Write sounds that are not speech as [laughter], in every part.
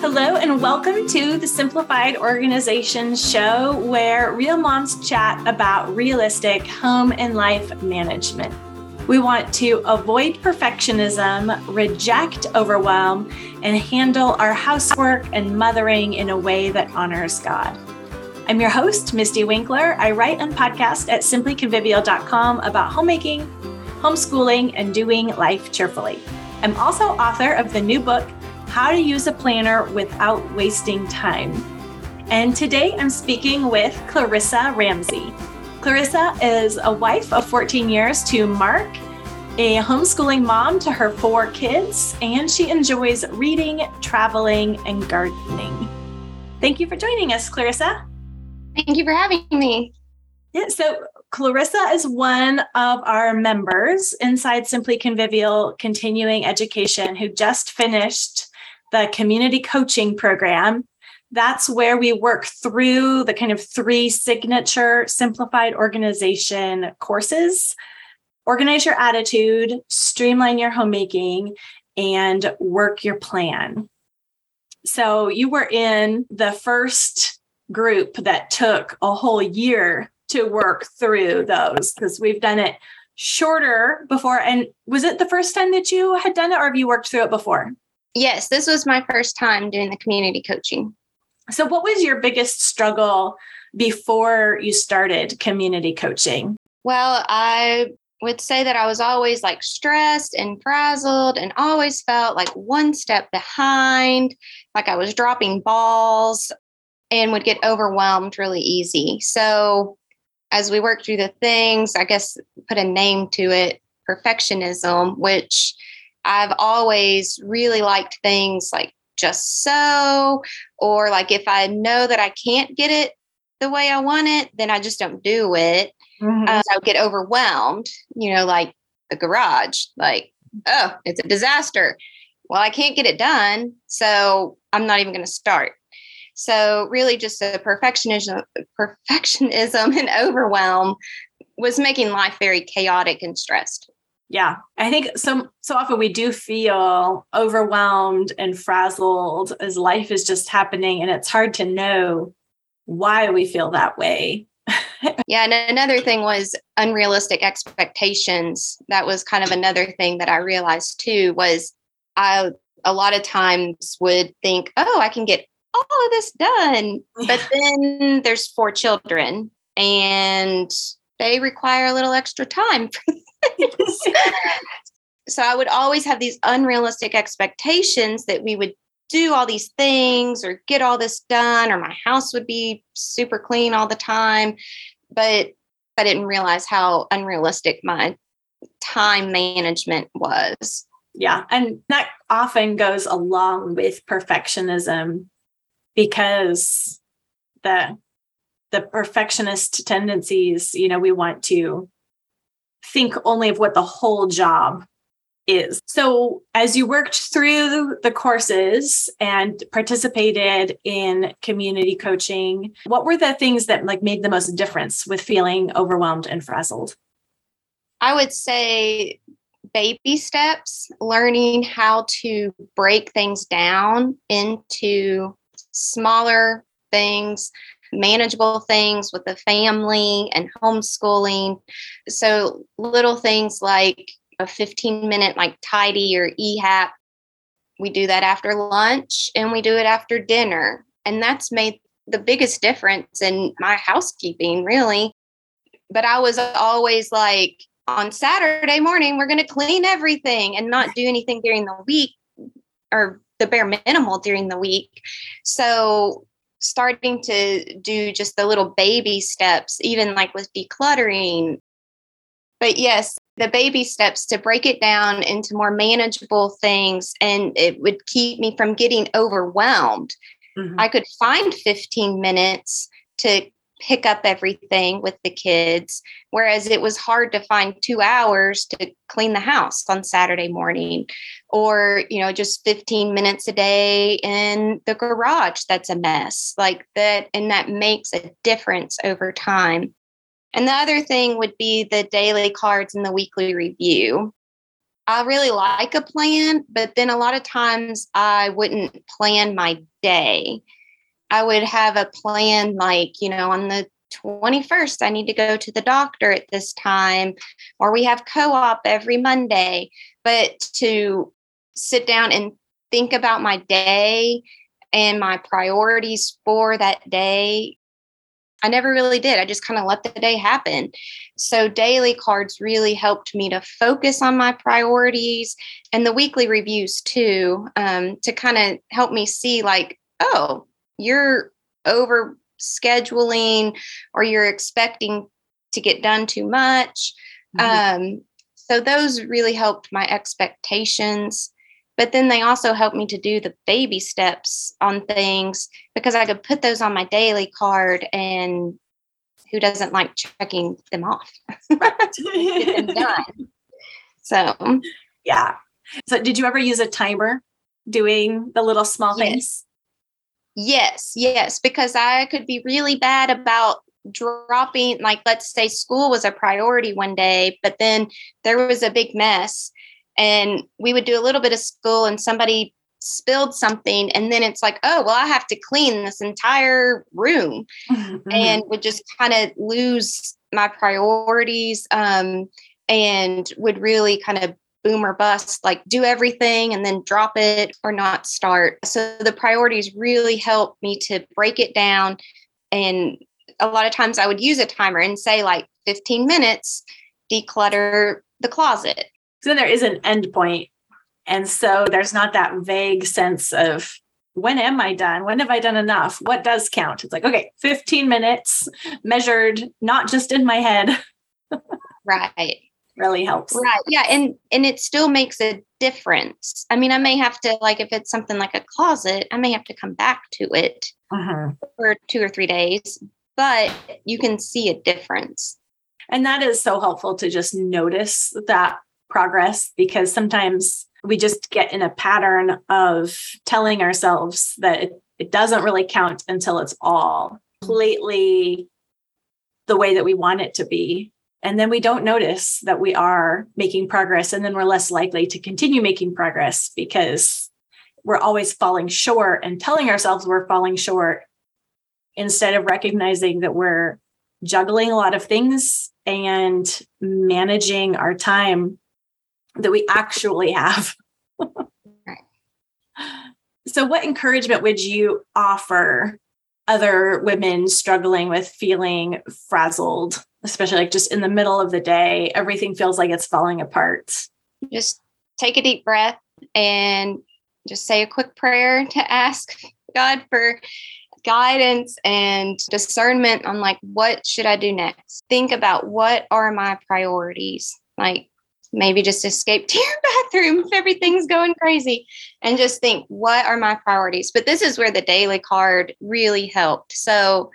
Hello, and welcome to the Simplified Organization Show, where real moms chat about realistic home and life management. We want to avoid perfectionism, reject overwhelm, and handle our housework and mothering in a way that honors God. I'm your host, Mystie Winckler. I write and podcast at simplyconvivial.com about homemaking, homeschooling, and doing life cheerfully. I'm also author of the new book, how to use a planner without wasting time. And today I'm speaking with Clarissa Ramsey. Clarissa is a wife of 14 years to Mark, a homeschooling mom to her four kids, and she enjoys reading, traveling, and gardening. Thank you for joining us, Clarissa. Thank you for having me. Yeah, so Clarissa is one of our members inside Simply Convivial Continuing Education who just finished the community coaching program. That's where we work through the kind of three signature simplified organization courses organize your attitude, streamline your homemaking, and work your plan. So you were in the first group that took a whole year to work through those because we've done it shorter before. And was it the first time that you had done it or have you worked through it before? Yes, this was my first time doing the community coaching. So, what was your biggest struggle before you started community coaching? Well, I would say that I was always like stressed and frazzled and always felt like one step behind, like I was dropping balls and would get overwhelmed really easy. So, as we worked through the things, I guess put a name to it perfectionism, which I've always really liked things like just so, or like if I know that I can't get it the way I want it, then I just don't do it. Mm-hmm. Uh, I get overwhelmed, you know, like the garage, like, oh, it's a disaster. Well, I can't get it done. So I'm not even going to start. So really just the perfectionism, perfectionism [laughs] and overwhelm was making life very chaotic and stressed yeah. I think so so often we do feel overwhelmed and frazzled as life is just happening and it's hard to know why we feel that way. [laughs] Yeah and another thing was unrealistic expectations. That was kind of another thing that i realized too was i a lot of times would think oh i can get all of this done but then there's four children and they require a little extra time [laughs] [laughs] so I would always have these unrealistic expectations that we would do all these things or get all this done or my house would be super clean all the time. But i didn't realize how unrealistic my time management was. Yeah and that often goes along with perfectionism because the the perfectionist tendencies you know we want to think only of what the whole job is. So, as you worked through the courses and participated in community coaching, what were the things that like made the most difference with feeling overwhelmed and frazzled? I would say baby steps, learning how to break things down into smaller things manageable things with the family and homeschooling. So little things like a 15 minute like tidy or EHAP. We do that after lunch and we do it after dinner. And that's made the biggest difference in my housekeeping, really. But I was always like, on Saturday morning, we're going to clean everything and not do anything during the week or the bare minimal during the week. So starting to do just the little baby steps, even like with decluttering. But yes, the baby steps to break it down into more manageable things and it would keep me from getting overwhelmed. Mm-hmm. I could find 15 minutes to pick up everything with the kids. Whereas it was hard to find two hours to clean the house on Saturday morning or, you know, just 15 minutes a day in the garage that's a mess like that. And that makes a difference over time. And the other thing would be the daily cards and the weekly review. I really like a plan, but then a lot of times I wouldn't plan my day. I would have a plan like, you know, on the 21st, I need to go to the doctor at this time, or we have co op every Monday. But to sit down and think about my day and my priorities for that day I never really did. I just kind of let the day happen. So, daily cards really helped me to focus on my priorities and the weekly reviews too, um, to kind of help me see, like, oh, you're over scheduling or you're expecting to get done too much. Mm-hmm. Um, so, those really helped my expectations. But then they also helped me to do the baby steps on things because I could put those on my daily card and who doesn't like checking them off? [laughs] Get them done. So, yeah. So, did you ever use a timer doing the little small yes. things? Yes, yes, because I could be really bad about dropping, like, let's say school was a priority one day, but then there was a big mess and we would do a little bit of school and somebody spilled something and then it's like oh well i have to clean this entire room mm-hmm. [laughs] and would just kind of lose my priorities um, and would really kind of boom or bust like do everything and then drop it or not start so the priorities really helped me to break it down and a lot of times i would use a timer and say like 15 minutes declutter the closet so then there is an end point. And so there's not that vague sense of when am I done? When have I done enough? What does count? It's like, okay, 15 minutes measured, not just in my head. [laughs] right. Really helps. Right. Yeah. And and it still makes a difference. I mean, I may have to like if it's something like a closet, I may have to come back to it uh-huh. for two or three days, but you can see a difference. And that is so helpful to just notice that progress because sometimes we just get in a pattern of telling ourselves that it, it doesn't really count until it's all completely the way that we want it to be. And then we don't notice that we are making progress. And then we're less likely to continue making progress because we're always falling short and telling ourselves we're falling short instead of recognizing that we're juggling a lot of things and managing our time that we actually have. right. [laughs] So, what encouragement would you offer other women struggling with feeling frazzled, especially like just in the middle of the day? Everything feels like it's falling apart. Just take a deep breath and just say a quick prayer to ask God for guidance and discernment on like what should I do next? Think about what are my priorities? Like maybe just escape [laughs] to your bathroom if everything's going crazy and just think what are my priorities? But this is where the daily card really helped. So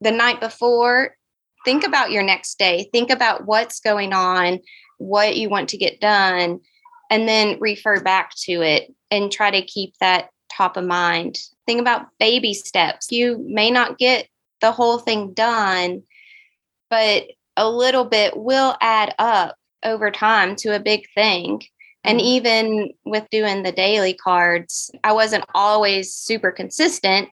the night before think about your next day. Think about what's going on what you want to get done and then refer back to it and try to keep that top of mind. Think about baby steps. You may not get the whole thing done but a little bit will add up over time to a big thing. And mm-hmm. even with doing the daily cards, I wasn't always super consistent,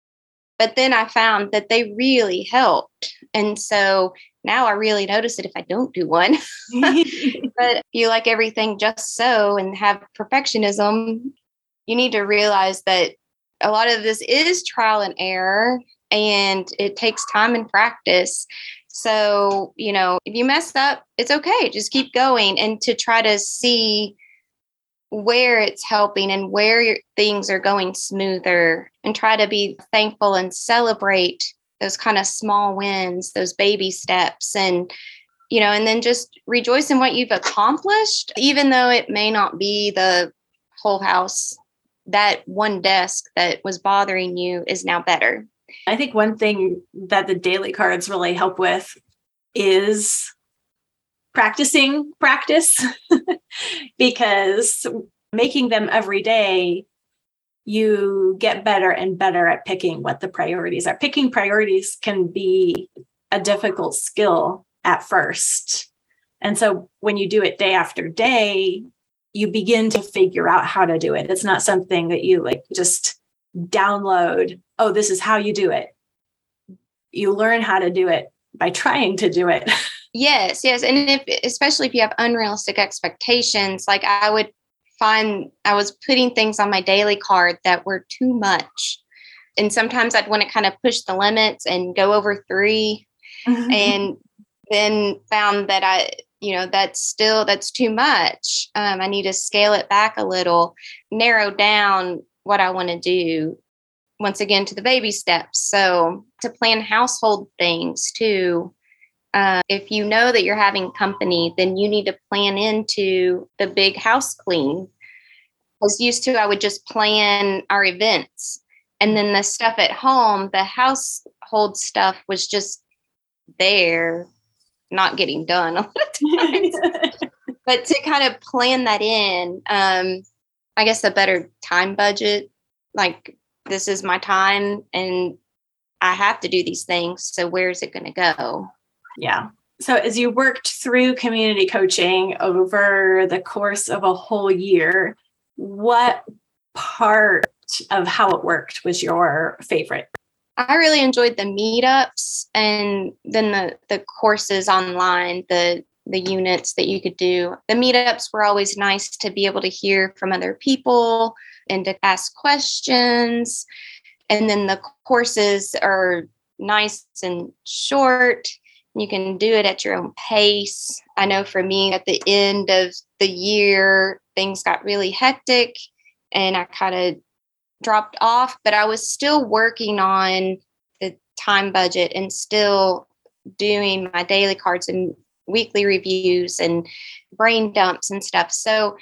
but then I found that they really helped. And so now I really notice it if I don't do one. [laughs] [laughs] but if you like everything just so and have perfectionism, you need to realize that a lot of this is trial and error and it takes time and practice. So, you know, if you mess up, it's okay. Just keep going and to try to see where it's helping and where your, things are going smoother and try to be thankful and celebrate those kind of small wins, those baby steps and you know, and then just rejoice in what you've accomplished even though it may not be the whole house. That one desk that was bothering you is now better. I think one thing that the daily cards really help with is practicing practice [laughs] because making them every day you get better and better at picking what the priorities are. Picking priorities can be a difficult skill at first. And so when you do it day after day, you begin to figure out how to do it. It's not something that you like just download, oh, this is how you do it. You learn how to do it by trying to do it. [laughs] Yes, yes. And if especially if you have unrealistic expectations, like I would find I was putting things on my daily card that were too much. And sometimes I'd want to kind of push the limits and go over 3 mm-hmm. and then found that I you know that's still that's too much um, i need to scale it back a little narrow down what i want to do once again to the baby steps so to plan household things too uh, if you know that you're having company then you need to plan into the big house clean I was used to i would just plan our events and then the stuff at home the household stuff was just there not getting done a lot of times. [laughs] but to kind of plan that in, um, I guess a better time budget, like this is my time and I have to do these things. So where is it going to go? Yeah. So as you worked through community coaching over the course of a whole year, what part of how it worked was your favorite? I really enjoyed the meetups and then the the courses online, the the units that you could do. The meetups were always nice to be able to hear from other people and to ask questions. And then the courses are nice and short. You can do it at your own pace. I know for me, at the end of the year, things got really hectic and I kind of dropped off, but I was still working on the time budget and still doing my daily cards and weekly reviews and brain dumps and stuff. So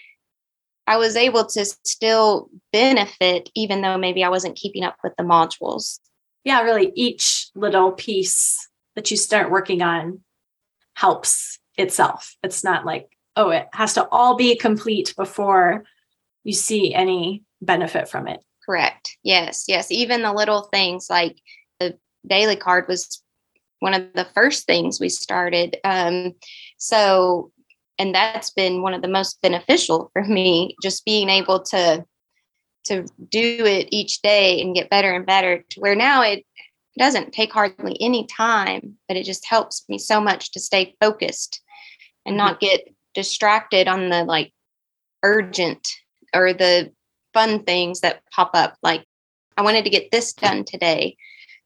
I was able to still benefit, even though maybe I wasn't keeping up with the modules. Yeah, really, each little piece that you start working on helps itself. It's not like, oh, it has to all be complete before you see any benefit from it. Correct. Yes. Yes. Even the little things like the daily card was one of the first things we started. Um, so, and that's been one of the most beneficial for me, just being able to to do it each day and get better and better to where now it doesn't take hardly any time, but it just helps me so much to stay focused and not get distracted on the like urgent or the fun things that pop up. Like, I wanted to get this done today.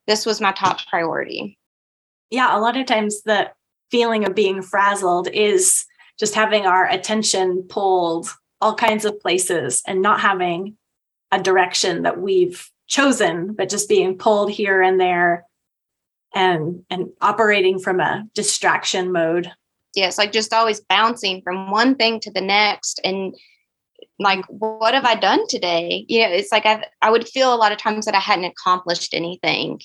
This was my top priority. Yeah, a lot of times the feeling of being frazzled is just having our attention pulled all kinds of places and not having a direction that we've chosen, but just being pulled here and there and and operating from a distraction mode. Yes, like just always bouncing from one thing to the next and like what have i done today you know it's like i i would feel a lot of times that i hadn't accomplished anything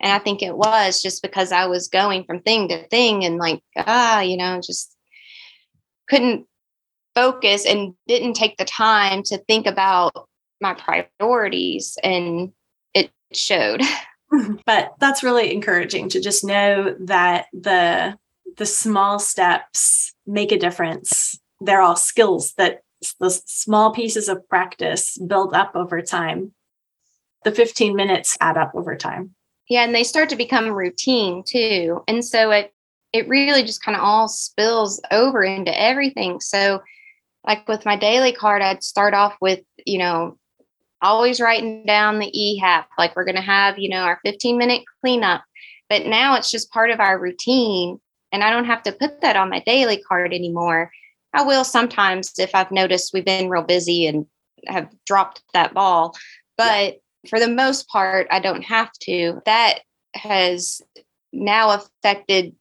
and i think it was just because i was going from thing to thing and like ah you know just couldn't focus and didn't take the time to think about my priorities and it showed [laughs] [laughs] but that's really encouraging to just know that the the small steps make a difference they're all skills that those small pieces of practice build up over time. The 15 minutes add up over time. Yeah, and they start to become routine too. And so it it really just kind of all spills over into everything. So like with my daily card, I'd start off with, you know, always writing down the EHAP, like we're going to have, you know, our 15 minute cleanup. But now it's just part of our routine. And I don't have to put that on my daily card anymore. I will sometimes if I've noticed we've been real busy and have dropped that ball. But. For the most part, I don't have to. That has now affected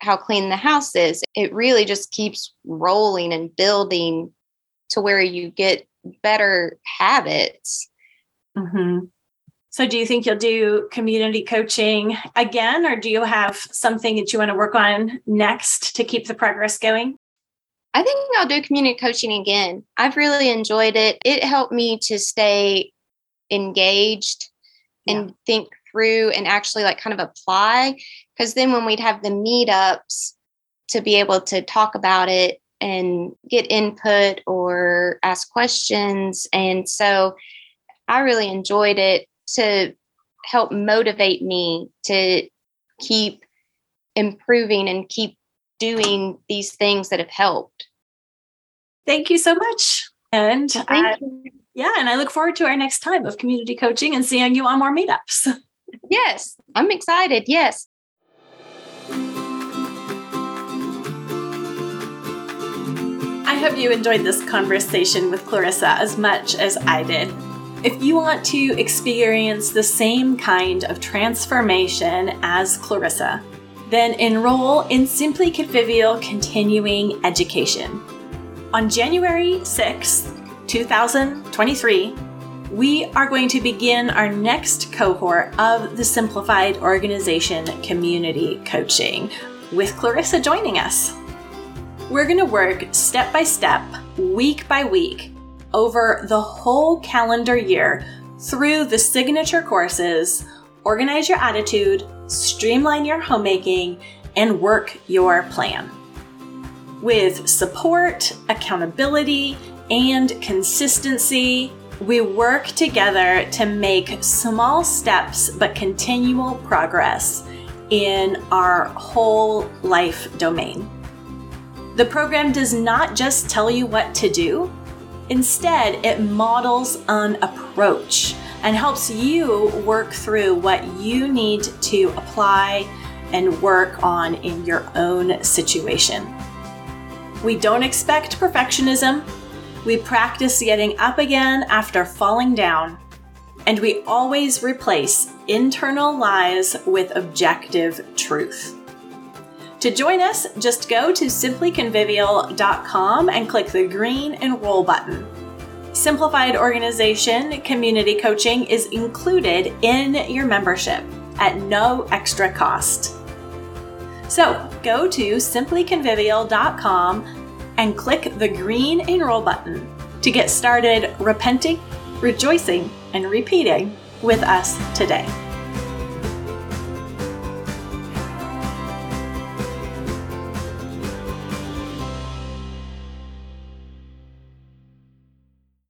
how clean the house is. It really just keeps rolling and building to where you get better habits. Mm-hmm. So, do you think you'll do community coaching again, or do you have something that you want to work on next to keep the progress going? I think I'll do community coaching again. I've really enjoyed it. It helped me to stay engaged yeah. and think through and actually like kind of apply. Because then when we'd have the meetups to be able to talk about it and get input or ask questions. And so I really enjoyed it to help motivate me to keep improving and keep doing these things that have helped. Thank you so much. And yeah, and I look forward to our next time of community coaching and seeing you on more meetups. [laughs] Yes, I'm excited. Yes. I hope you enjoyed this conversation with Clarissa as much as I did. If you want to experience the same kind of transformation as Clarissa, then enroll in Simply Convivial Continuing Education. On January 6th, 2023, we are going to begin our next cohort of the Simplified Organization Community Coaching with Clarissa joining us. We're going to work step by step, week by week, over the whole calendar year through the signature courses Organize Your Attitude, Streamline Your Homemaking, and Work Your Plan. With support, accountability, and consistency, we work together to make small steps but continual progress in our whole life domain. The program does not just tell you what to do, instead, it models an approach and helps you work through what you need to apply and work on in your own situation. We don't expect perfectionism. We practice getting up again after falling down. And we always replace internal lies with objective truth. To join us, just go to simplyconvivial.com and click the green Enroll button. Simplified Organization Community Coaching is included in your membership at no extra cost. So go to simplyconvivial.com and click the green Enroll button to get started repenting, rejoicing, and repeating with us today.